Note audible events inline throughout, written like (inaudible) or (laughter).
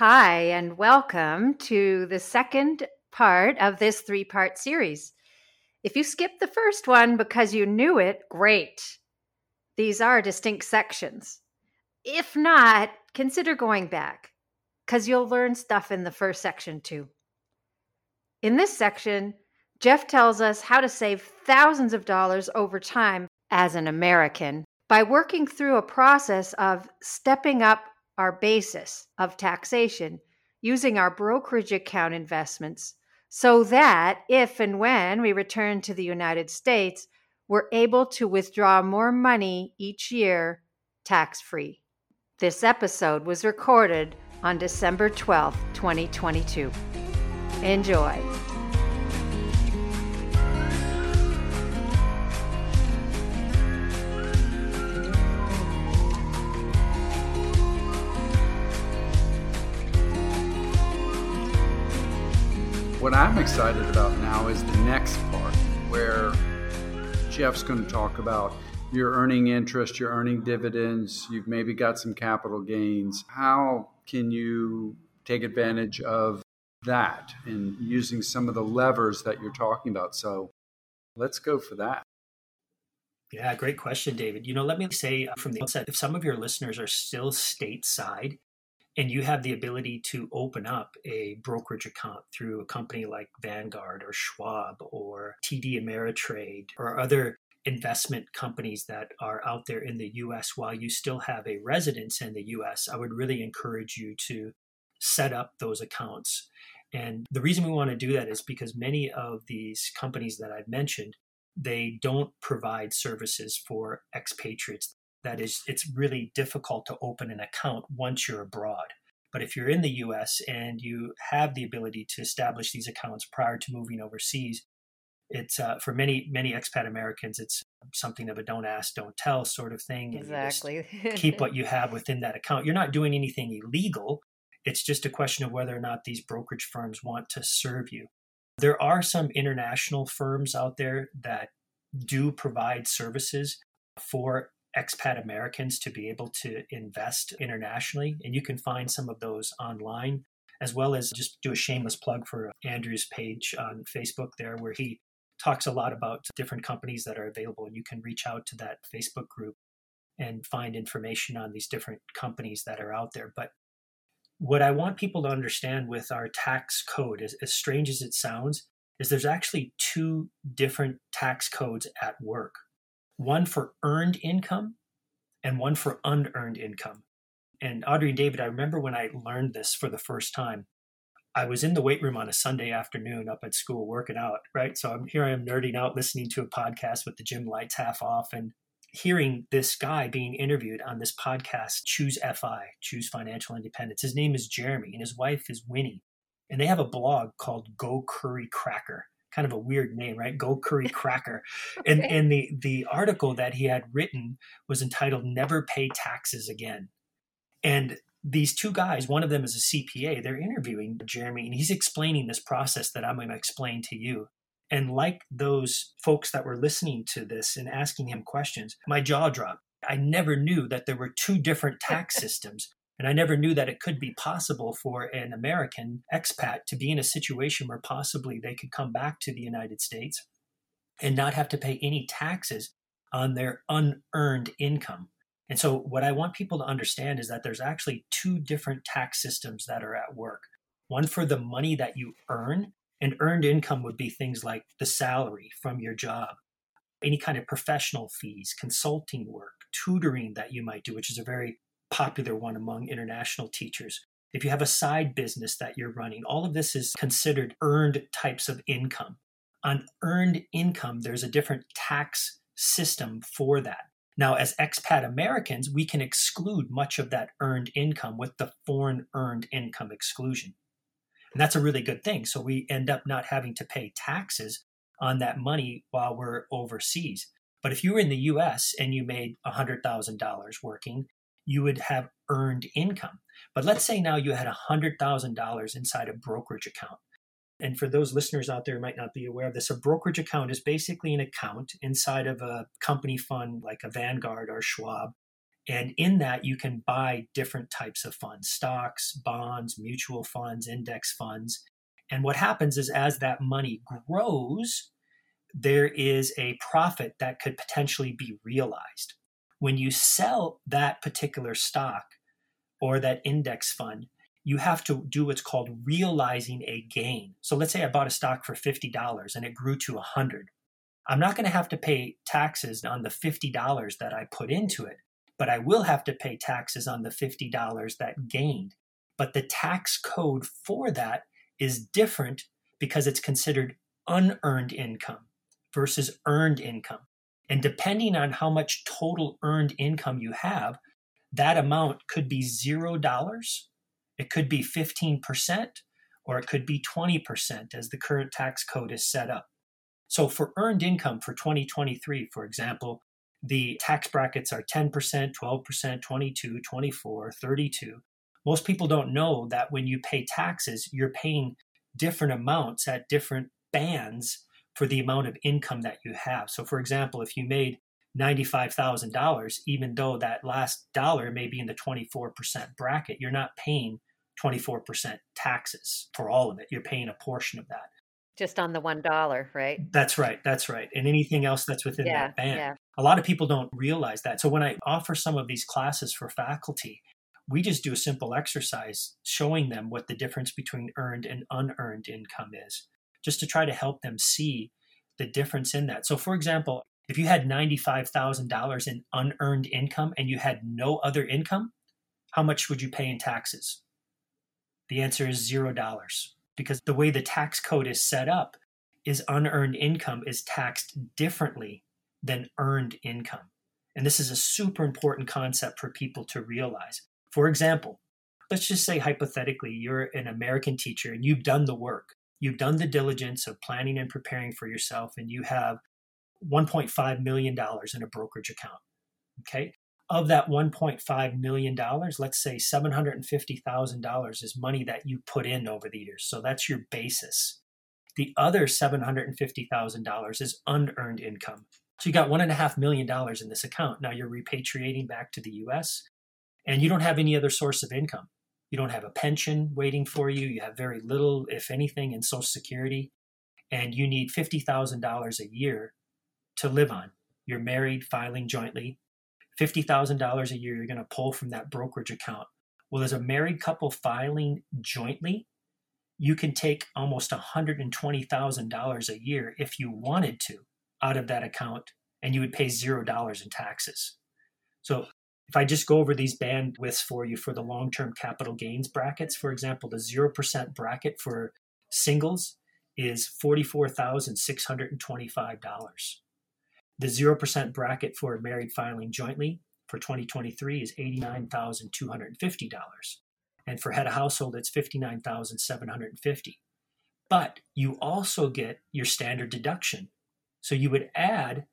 Hi, and welcome to the second part of this three part series. If you skipped the first one because you knew it, great. These are distinct sections. If not, consider going back because you'll learn stuff in the first section too. In this section, Jeff tells us how to save thousands of dollars over time as an American by working through a process of stepping up our basis of taxation using our brokerage account investments so that if and when we return to the United States, we're able to withdraw more money each year tax free. This episode was recorded on December 12, 2022. Enjoy. What I'm excited about now is the next part where Jeff's going to talk about you're earning interest, you're earning dividends, you've maybe got some capital gains. How can you take advantage of that and using some of the levers that you're talking about? So let's go for that. Yeah, great question, David. You know, let me say from the outset if some of your listeners are still stateside, and you have the ability to open up a brokerage account through a company like Vanguard or Schwab or TD Ameritrade or other investment companies that are out there in the US while you still have a residence in the US, I would really encourage you to set up those accounts. And the reason we want to do that is because many of these companies that I've mentioned, they don't provide services for expatriates that is it's really difficult to open an account once you're abroad. But if you're in the US and you have the ability to establish these accounts prior to moving overseas it's uh, for many many expat Americans it's something of a don't ask don't tell sort of thing. Exactly. keep what (laughs) you have within that account. You're not doing anything illegal. It's just a question of whether or not these brokerage firms want to serve you. There are some international firms out there that do provide services for expat Americans to be able to invest internationally. And you can find some of those online, as well as just do a shameless plug for Andrew's page on Facebook there, where he talks a lot about different companies that are available. And you can reach out to that Facebook group and find information on these different companies that are out there. But what I want people to understand with our tax code, as, as strange as it sounds, is there's actually two different tax codes at work one for earned income and one for unearned income. And Audrey and David, I remember when I learned this for the first time, I was in the weight room on a Sunday afternoon up at school working out, right? So I'm here I am nerding out, listening to a podcast with the gym lights half off and hearing this guy being interviewed on this podcast, Choose FI, Choose Financial Independence. His name is Jeremy and his wife is Winnie. And they have a blog called Go Curry Cracker kind of a weird name, right? Go Curry (laughs) Cracker. okay. And and the the article that he had written was entitled "Never Pay Taxes Again," and these two guys, one of them is a CPA, they're interviewing Jeremy, and he's explaining this process that I'm going to explain to you. And like those folks that were listening to this and asking him questions, my jaw dropped. I never knew that there were two different tax (laughs) systems and I never knew that it could be possible for an American expat to be in a situation where possibly they could come back to the United States and not have to pay any taxes on their unearned income. And so, what I want people to understand is that there's actually two different tax systems that are at work one for the money that you earn, and earned income would be things like the salary from your job, any kind of professional fees, consulting work, tutoring that you might do, which is a very popular one among international teachers. If you have a side business that you're running, all of this is considered earned types of income. On earned income, there's a different tax system for that. Now, as expat Americans, we can exclude much of that earned income with the foreign earned income exclusion. And that's a really good thing. So we end up not having to pay taxes on that money while we're overseas. But if you were in the US and you made $100,000 working you would have earned income. But let's say now you had $100,000 inside a brokerage account. And for those listeners out there who might not be aware of this, a brokerage account is basically an account inside of a company fund like a Vanguard or Schwab. And in that, you can buy different types of funds stocks, bonds, mutual funds, index funds. And what happens is as that money grows, there is a profit that could potentially be realized. When you sell that particular stock or that index fund, you have to do what's called realizing a gain. So let's say I bought a stock for $50 and it grew to 100. I'm not going to have to pay taxes on the $50 that I put into it, but I will have to pay taxes on the $50 that gained. But the tax code for that is different because it's considered unearned income versus earned income. And depending on how much total earned income you have, that amount could be $0, it could be 15%, or it could be 20% as the current tax code is set up. So for earned income for 2023, for example, the tax brackets are 10%, 12%, 22, 24, 32. Most people don't know that when you pay taxes, you're paying different amounts at different bands for the amount of income that you have. So, for example, if you made $95,000, even though that last dollar may be in the 24% bracket, you're not paying 24% taxes for all of it. You're paying a portion of that. Just on the $1, right? That's right. That's right. And anything else that's within yeah, that band. Yeah. A lot of people don't realize that. So, when I offer some of these classes for faculty, we just do a simple exercise showing them what the difference between earned and unearned income is just to try to help them see the difference in that. So, for example, if you had $95,000 in unearned income and you had no other income, how much would you pay in taxes? The answer is zero dollars because the way the tax code is set up is unearned income is taxed differently than earned income. And this is a super important concept for people to realize. For example, let's just say hypothetically you're an American teacher and you've done the work you've done the diligence of planning and preparing for yourself, and you have $1.5 million in a brokerage account. Okay. Of that $1.5 million, let's say $750,000 is money that you put in over the years. So that's your basis. The other $750,000 is unearned income. So you got $1.5 million in this account. Now you're repatriating back to the US and you don't have any other source of income. You don't have a pension waiting for you. You have very little, if anything, in Social Security. And you need $50,000 a year to live on. You're married, filing jointly. $50,000 a year you're going to pull from that brokerage account. Well, as a married couple filing jointly, you can take almost $120,000 a year if you wanted to out of that account, and you would pay $0 in taxes. So if I just go over these bandwidths for you for the long term capital gains brackets, for example, the 0% bracket for singles is $44,625. The 0% bracket for married filing jointly for 2023 is $89,250. And for head of household, it's $59,750. But you also get your standard deduction. So you would add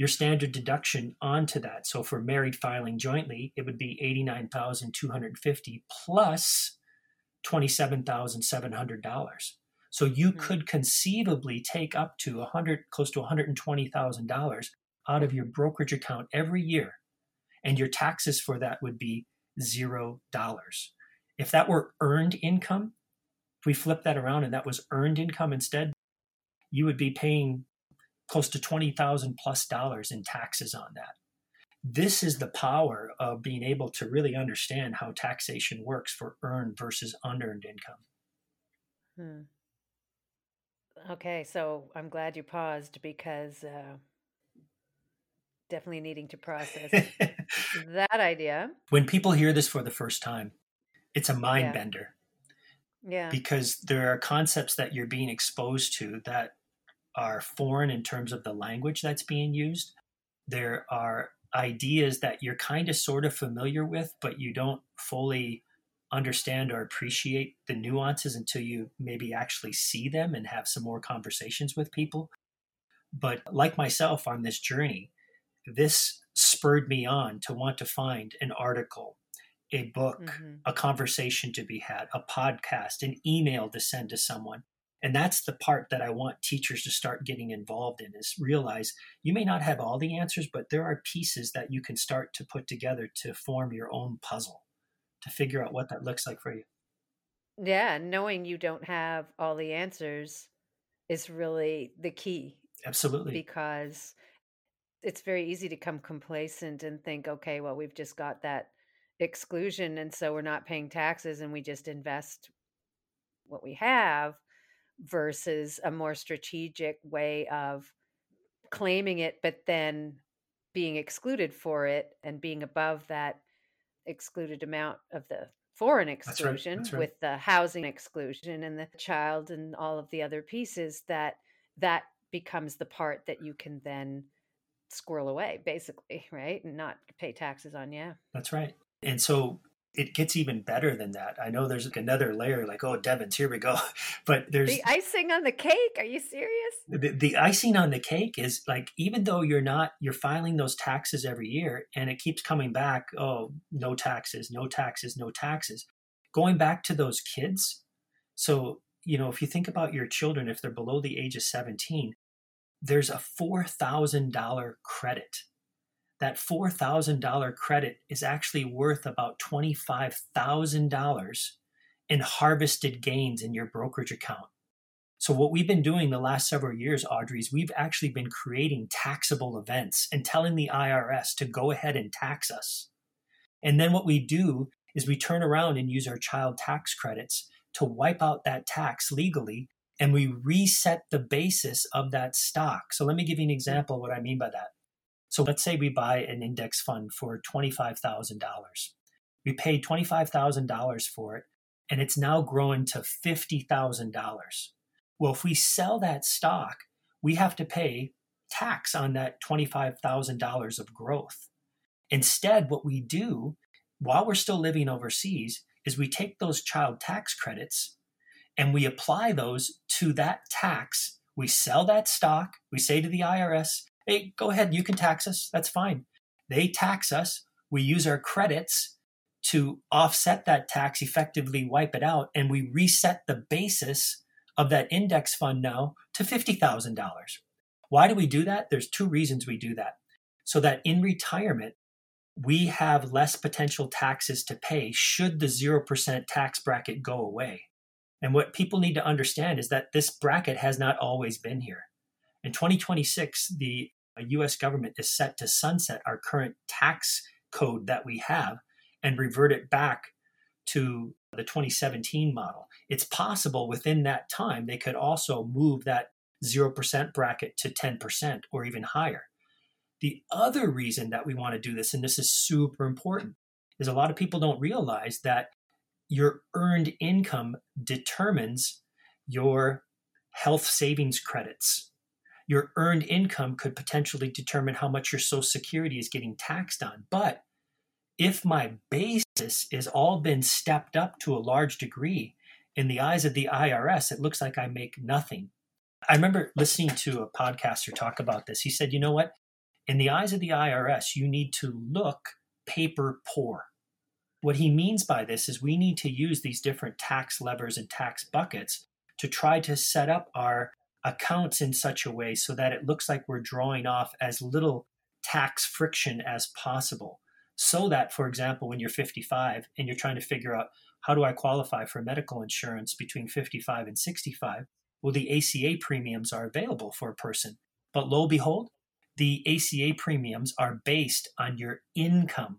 your standard deduction onto that. So for married filing jointly, it would be 89,250 plus $27,700. So you mm-hmm. could conceivably take up to 100 close to $120,000 out of your brokerage account every year and your taxes for that would be $0. If that were earned income, if we flip that around and that was earned income instead, you would be paying close to 20,000 plus dollars in taxes on that. This is the power of being able to really understand how taxation works for earned versus unearned income. Hmm. Okay, so I'm glad you paused because uh, definitely needing to process (laughs) that idea. When people hear this for the first time, it's a mind yeah. bender. Yeah. Because there are concepts that you're being exposed to that are foreign in terms of the language that's being used. There are ideas that you're kind of sort of familiar with, but you don't fully understand or appreciate the nuances until you maybe actually see them and have some more conversations with people. But like myself on this journey, this spurred me on to want to find an article, a book, mm-hmm. a conversation to be had, a podcast, an email to send to someone And that's the part that I want teachers to start getting involved in is realize you may not have all the answers, but there are pieces that you can start to put together to form your own puzzle, to figure out what that looks like for you. Yeah, knowing you don't have all the answers is really the key. Absolutely. Because it's very easy to come complacent and think, okay, well, we've just got that exclusion. And so we're not paying taxes and we just invest what we have versus a more strategic way of claiming it, but then being excluded for it and being above that excluded amount of the foreign exclusion that's right, that's right. with the housing exclusion and the child and all of the other pieces that that becomes the part that you can then squirrel away basically right? And not pay taxes on yeah. That's right. And so it gets even better than that. I know there's like another layer, like, oh, Devens, here we go. (laughs) But there's the icing on the cake. Are you serious? The, the icing on the cake is like, even though you're not, you're filing those taxes every year and it keeps coming back, oh, no taxes, no taxes, no taxes. Going back to those kids. So, you know, if you think about your children, if they're below the age of 17, there's a $4,000 credit that $4,000 credit is actually worth about $25,000 in harvested gains in your brokerage account. So, what we've been doing the last several years, Audrey, is we've actually been creating taxable events and telling the IRS to go ahead and tax us. And then what we do is we turn around and use our child tax credits to wipe out that tax legally and we reset the basis of that stock. So, let me give you an hmm. example of what I mean by that. So let's say we buy an index fund for $25,000. We paid $25,000 for it, and it's now growing to $50,000. Well, if we sell that stock, we have to pay tax on that $25,000 of growth. Instead, what we do while we're still living overseas is we take those child tax credits and we apply those to that tax. We sell that stock. We say to the IRS, hey, go ahead, you can tax us. That's fine. They tax us. We use our credits to offset that tax, effectively wipe it out, and we reset the basis of that index fund now to $50,000. Why do we do that? There's two reasons we do that. So that in retirement, we have less potential taxes to pay should the 0% tax bracket go away. And what people need to understand is that this bracket has not always been here. In 2026, the US government is set to sunset our current tax code that we have and revert it back to the 2017 model. It's possible within that time they could also move that 0% bracket to 10% or even higher. The other reason that we want to do this, and this is super important, is a lot of people don't realize that your earned income determines your health savings credits your earned income could potentially determine how much your social security is getting taxed on. But if my basis is all been stepped up to a large degree, in the eyes of the IRS, it looks like I make nothing. I remember listening to a podcaster talk about this. He said, you know what? In the eyes of the IRS, you need to look paper poor. What he means by this is we need to use these different tax levers and tax buckets to try to set up our accounts in such a way so that it looks like we're drawing off as little tax friction as possible. So that, for example, when you're 55 and you're trying to figure out how do I qualify for medical insurance between 55 and 65, well, the ACA premiums are available for a person. But lo and behold, the ACA premiums are based on your income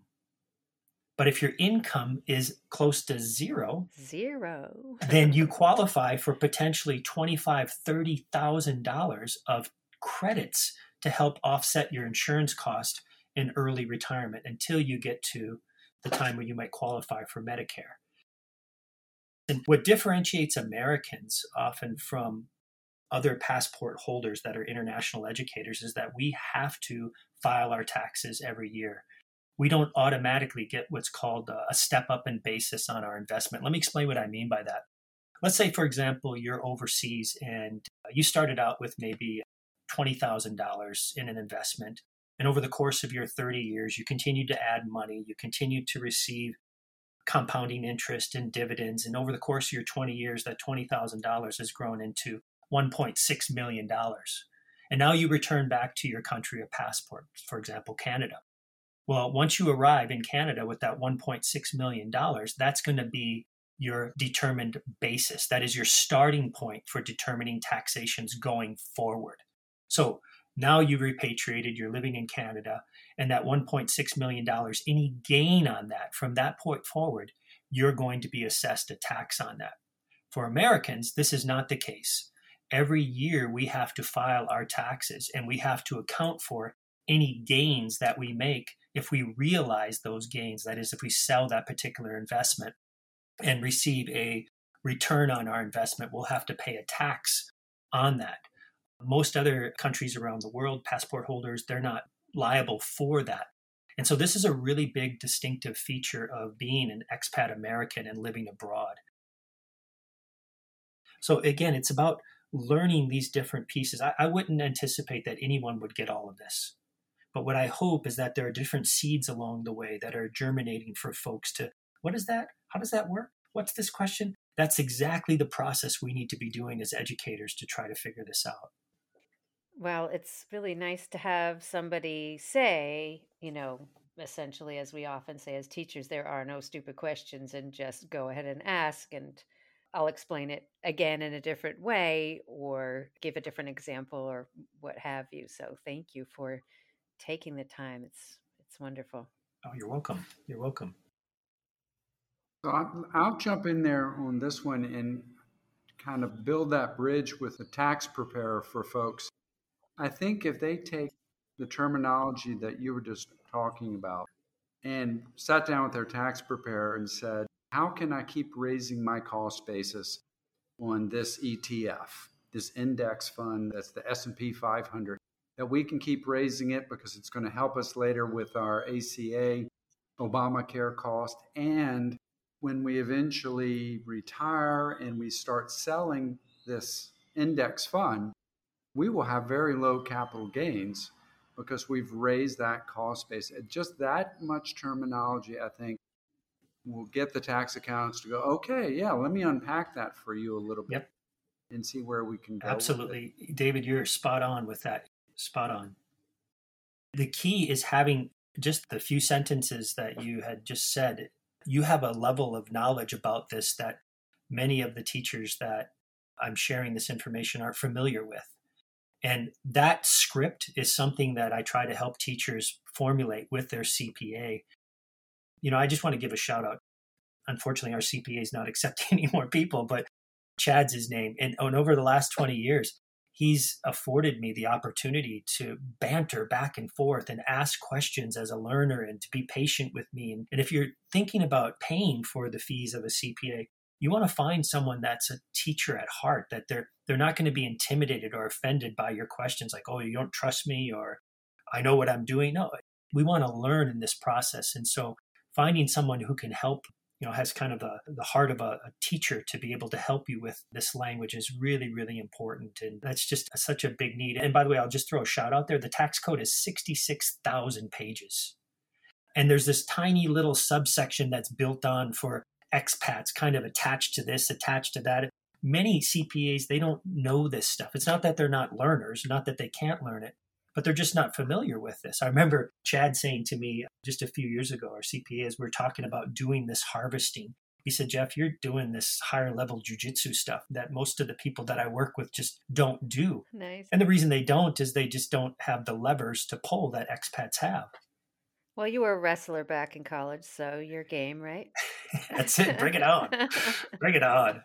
but if your income is close to zero, zero, then you qualify for potentially twenty-five, thirty thousand dollars of credits to help offset your insurance cost in early retirement until you get to the time when you might qualify for Medicare. And what differentiates Americans often from other passport holders that are international educators is that we have to file our taxes every year we don't automatically get what's called a step up in basis on our investment. Let me explain what I mean by that. Let's say, for example, you're overseas and uh, you started out with maybe $20,000 in an investment. And over the course of your 30 years, you continue to add money, you continue to receive compounding interest and dividends. And over the course of your 20 years, that $20,000 has grown into $1.6 million. And now you return back to your country of passport, for example, Canada. Well, once you arrive in Canada with that $1.6 million, that's going to be your determined basis. That is your starting point for determining taxations going forward. So now you've repatriated, you're living in Canada, and that $1.6 million, any gain on that from that point forward, you're going to be assessed a tax on that. For Americans, this is not the case. Every year we have to file our taxes and we have to account for any gains that we make if we realize those gains. That is, if we sell that particular investment and receive a return on our investment, we'll have to pay a tax on that. Most other countries around the world, passport holders, they're not liable for that. And so this is a really big distinctive feature of being an expat American and living abroad. So again, it's about learning these different pieces. I, I, wouldn't anticipate that anyone would get all of this. But what I hope is that there are different seeds along the way that are germinating for folks to what is that? How does that work? What's this question? That's exactly the process we need to be doing as educators to try to figure this out. Well, it's really nice to have somebody say, you know, essentially, as we often say as teachers, there are no stupid questions and just go ahead and ask. And I'll explain it again in a different way or give a different example or what have you. So thank you for taking the time. It's it's wonderful. Oh, you're welcome. You're welcome. So I'll jump in there on this one and kind of build that bridge with the tax preparer for folks. I think if they take the terminology that you were just talking about and sat down with their tax preparer and said, how can I keep raising my cost basis on this ETF, this index fund that's the S&P 500? That we can keep raising it because it's going to help us later with our ACA, Obamacare cost. And when we eventually retire and we start selling this index fund, we will have very low capital gains because we've raised that cost base. Just that much terminology, I think, will get the tax accountants to go, okay, yeah, let me unpack that for you a little bit. Yep. And see where we can go. Absolutely. David, you're spot on with that. Spot on. The key is having just the few sentences that you had just said. You have a level of knowledge about this that many of the teachers that I'm sharing this information aren't familiar with. And that script is something that I try to help teachers formulate with their CPA. You know, I just want to give a shout out. Unfortunately, our CPA is not (laughs) accepting any more people, but Chad's his name. And, and over the last 20 years, he's afforded me the opportunity to banter back and forth and ask questions as a learner and to be patient with me. And, if you're thinking about paying for the fees of a CPA, you want to find someone that's a teacher at heart that they're they're not going to be intimidated or offended by your questions like oh you don't trust me or i know what i'm doing no we want to learn in this process and so finding someone who can help you know has kind of a, the heart of a, a, teacher to be able to help you with this language is really really important. And that's just a, such a big need. And by the way i'll just throw a shout out there. The tax code is 66000 pages. And there's this tiny little subsection that's built on for expats kind of attached to this attached to that. Many cpas they don't know this stuff. It's not that they're not learners not that they can't learn it but they're just not familiar with this. I remember Chad saying to me just a few years ago, our CPAs were talking about doing this harvesting. He said, Jeff, you're doing this higher level jujitsu stuff that most of the people that I work with just don't do. Nice. And the reason they don't is they just don't have the levers to pull that expats have. Well, you were a wrestler back in college, so you're game, right? (laughs) That's it. Bring it on. (laughs) Bring it on.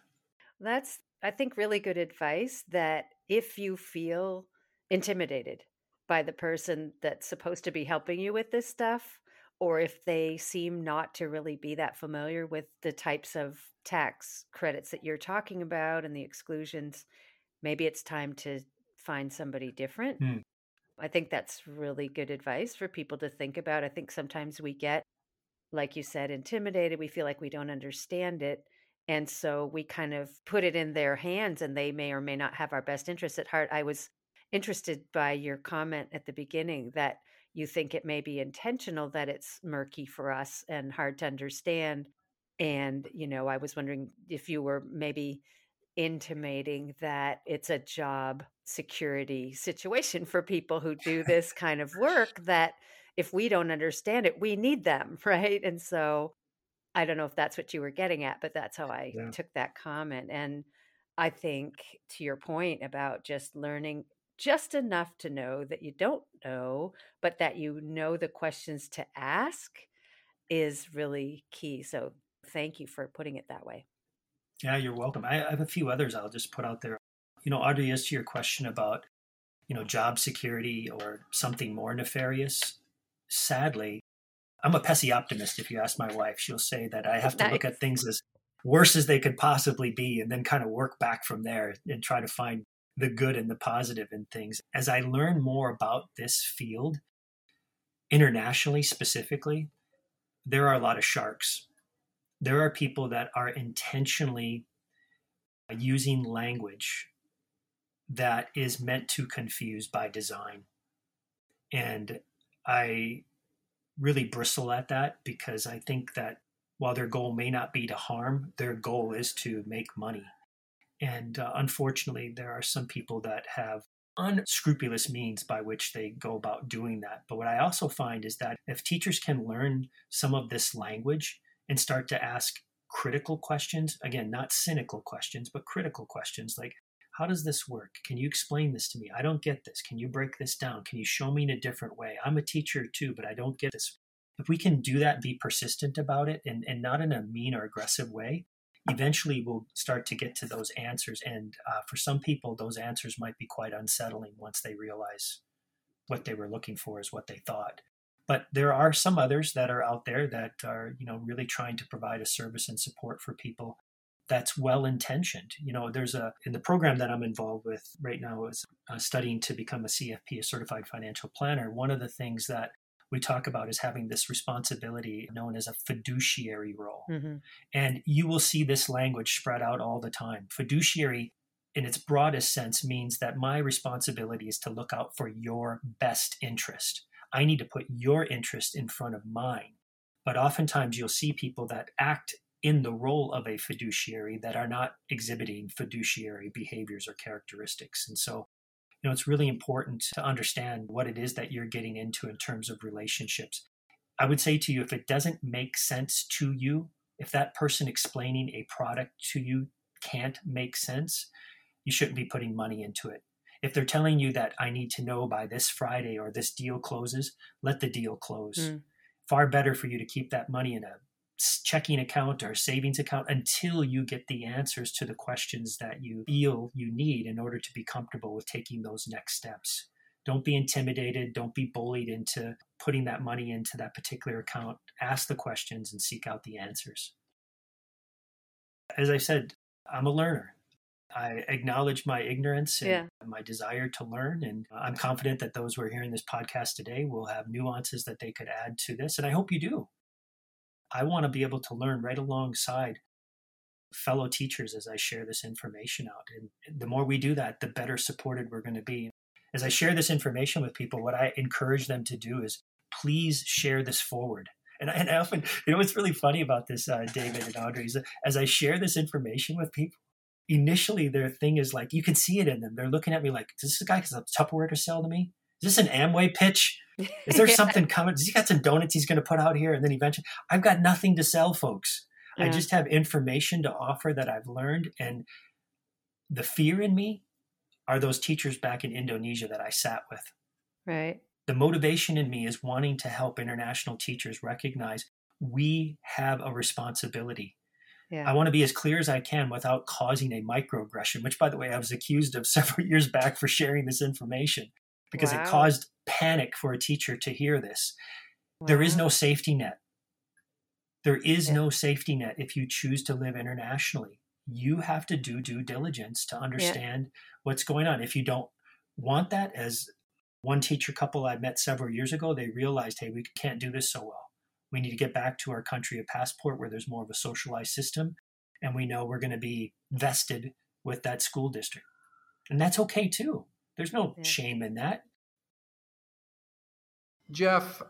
That's, I think, really good advice that if you feel intimidated by the person that's supposed to be helping you with this stuff, or if they seem not to really be that familiar with the types of tax credits that you're talking about and the exclusions, maybe it's time to find somebody different. Mm. I think that's really good advice for people to think about. I think sometimes we get, like you said, intimidated. We feel like we don't understand it. And so we kind of put it in their hands and they may or may not have our best interests at heart. I was interested by your comment at the beginning that you think it may be intentional that it's murky for us and hard to understand. And, you know, I was wondering if you were maybe intimating that it's a job security situation for people who do this kind of work that if we don't understand it, we need them, (laughs) right? And so I don't know if that's what you were getting at, but that's how I yeah. took that comment. And I think to your point about just learning just enough to know that you don't know, but that you know the questions to ask is really key. So thank you for putting it that way. Yeah, you're welcome. I have a few others I'll just put out there. You know, Audrey, as to your question about, you know, job security or something more nefarious, sadly, I'm a pessy optimist. If you ask my wife, she'll say that I have to nice. look at things as worse as they could possibly be and then kind of work back from there and try to find the good and the positive in things. As I learn more about this field, internationally specifically, there are a lot of sharks. There are people that are intentionally using language that is meant to confuse by design. And I really bristle at that because I think that while their goal may not be to harm, their goal is to make money. And uh, unfortunately, there are some people that have unscrupulous means by which they go about doing that. But what I also find is that if teachers can learn some of this language and start to ask critical questions, again, not cynical questions, but critical questions like, how does this work? Can you explain this to me? I don't get this. Can you break this down? Can you show me in a different way? I'm a teacher too, but I don't get this. If we can do that be persistent about it and, and not in a mean or aggressive way, eventually we'll start to get to those answers. And uh, for some people, those answers might be quite unsettling once they realize what they were looking for is what they thought. But there are some others that are out there that are, you know, really trying to provide a service and support for people that's well intentioned. You know, there's a in the program that I'm involved with right now is uh, studying to become a CFP, a certified financial planner. One of the things that we talk about is having this responsibility known as a fiduciary role. Mm-hmm. And you will see this language spread out all the time. Fiduciary, in its broadest sense, means that my responsibility is to look out for your best interest. I need to put your interest in front of mine. But oftentimes you'll see people that act in the role of a fiduciary that are not exhibiting fiduciary behaviors or characteristics. And so you know it's really important to understand what it is that you're getting into in terms of relationships. I would say to you if it doesn't make sense to you if that person explaining a product to you can't make sense you shouldn't be putting money into it. If they're telling you that i need to know by this friday or this deal closes let the deal close. Mm. far better for you to keep that money in a checking account or savings account until you get the answers to the questions that you feel you need in order to be comfortable with taking those next steps. Don't be intimidated. Don't be bullied into putting that money into that particular account. Ask the questions and seek out the answers. As I said, I'm a learner. I acknowledge my ignorance and yeah. my desire to learn. And I'm confident that those who are hearing this podcast today will have nuances that they could add to this. And I hope you do. I want to be able to learn right alongside fellow teachers as I share this information out. And the more we do that, the better supported we're going to be. As I share this information with people, what I encourage them to do is please share this forward. And I, and I often, you know, what's really funny about this, uh, David and Audrey, is as I share this information with people, initially their thing is like, you can see it in them. They're looking at me like, is this guy has a Tupperware to sell to me? Is this an Amway pitch? Is there (laughs) yeah. something coming? Does he got some donuts he's going to put out here? And then eventually, I've got nothing to sell, folks. Yeah. I just have information to offer that I've learned. And the fear in me are those teachers back in Indonesia that I sat with. Right. The motivation in me is wanting to help international teachers recognize we have a responsibility. Yeah. I want to be as clear as I can without causing a microaggression, which, by the way, I was accused of (laughs) several years back for sharing this information because wow. it caused panic for a teacher to hear this. Wow. There is no safety net. There is yeah. no safety net if you choose to live internationally. You have to do due diligence to understand yeah. what's going on. If you don't want that, as one teacher couple I met several years ago, they realized, hey, we can't do this so well. We need to get back to our country of passport where there's more of a socialized system. And we know we're going to be vested with that school district. And that's okay too. There's no yeah. shame in that. Jeff,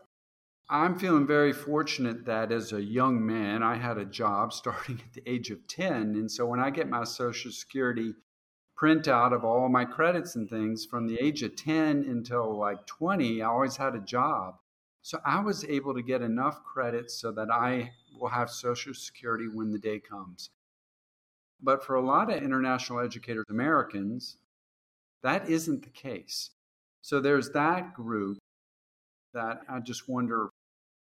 I'm feeling very fortunate that as a young man, I had a job (laughs) starting at the age of 10. And so when I get my Social Security printout of all my credits and things from the age of 10 until like 20, I always had a job. So I was able to get enough credits so that I will have Social Security when the day comes. But for a lot of international educators, Americans, that isn't the case. So there's that group that I just wonder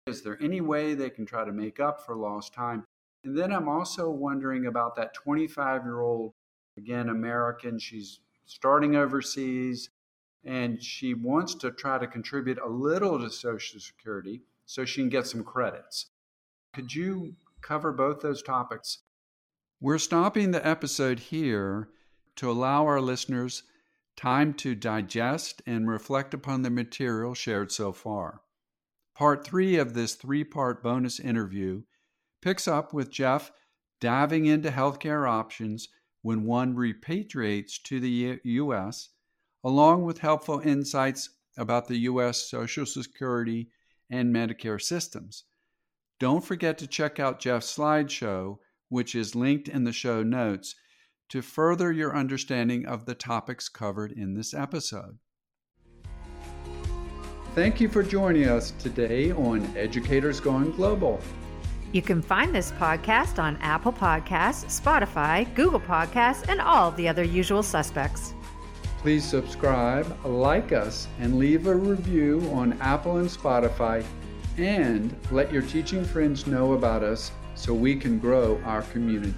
is there any way they can try to make up for lost time? And then I'm also wondering about that 25 year old, again, American. She's starting overseas and she wants to try to contribute a little to Social Security so she can get some credits. Could you cover both those topics? We're stopping the episode here to allow our listeners time to digest and reflect upon the material shared so far. Part three of this three part bonus interview picks up with Jeff diving into healthcare options when one repatriates to the U.S., along with helpful insights about the U.S. Social Security and Medicare systems. Don't forget to check out Jeff's slideshow, which is linked in the show notes to further your understanding of the topics covered in this episode. Thank you for joining us today on Educators Going Global. You can find this podcast on Apple Podcasts, Spotify, Google Podcasts, and all the other usual suspects. Please subscribe, like us, and leave a review on Apple and Spotify, and let your teaching friends know about us so we can grow our community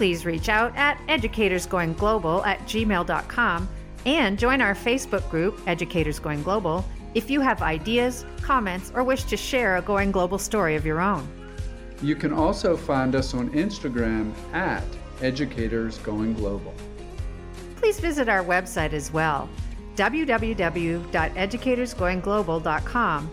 please reach out at educatorsgoingglobal at gmail.com and join our Facebook group, Educators Going Global, if you have ideas, comments, or wish to share a going global story of your own. You can also find us on Instagram at Educators Going Global. Please visit our website as well, www.educatorsgoingglobal.com.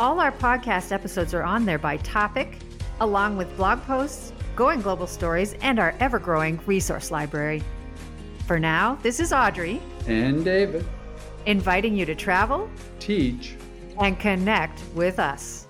All our podcast episodes are on there by topic, along with blog posts, Going Global Stories, and our ever growing resource library. For now, this is Audrey and David inviting you to travel, teach, and connect with us.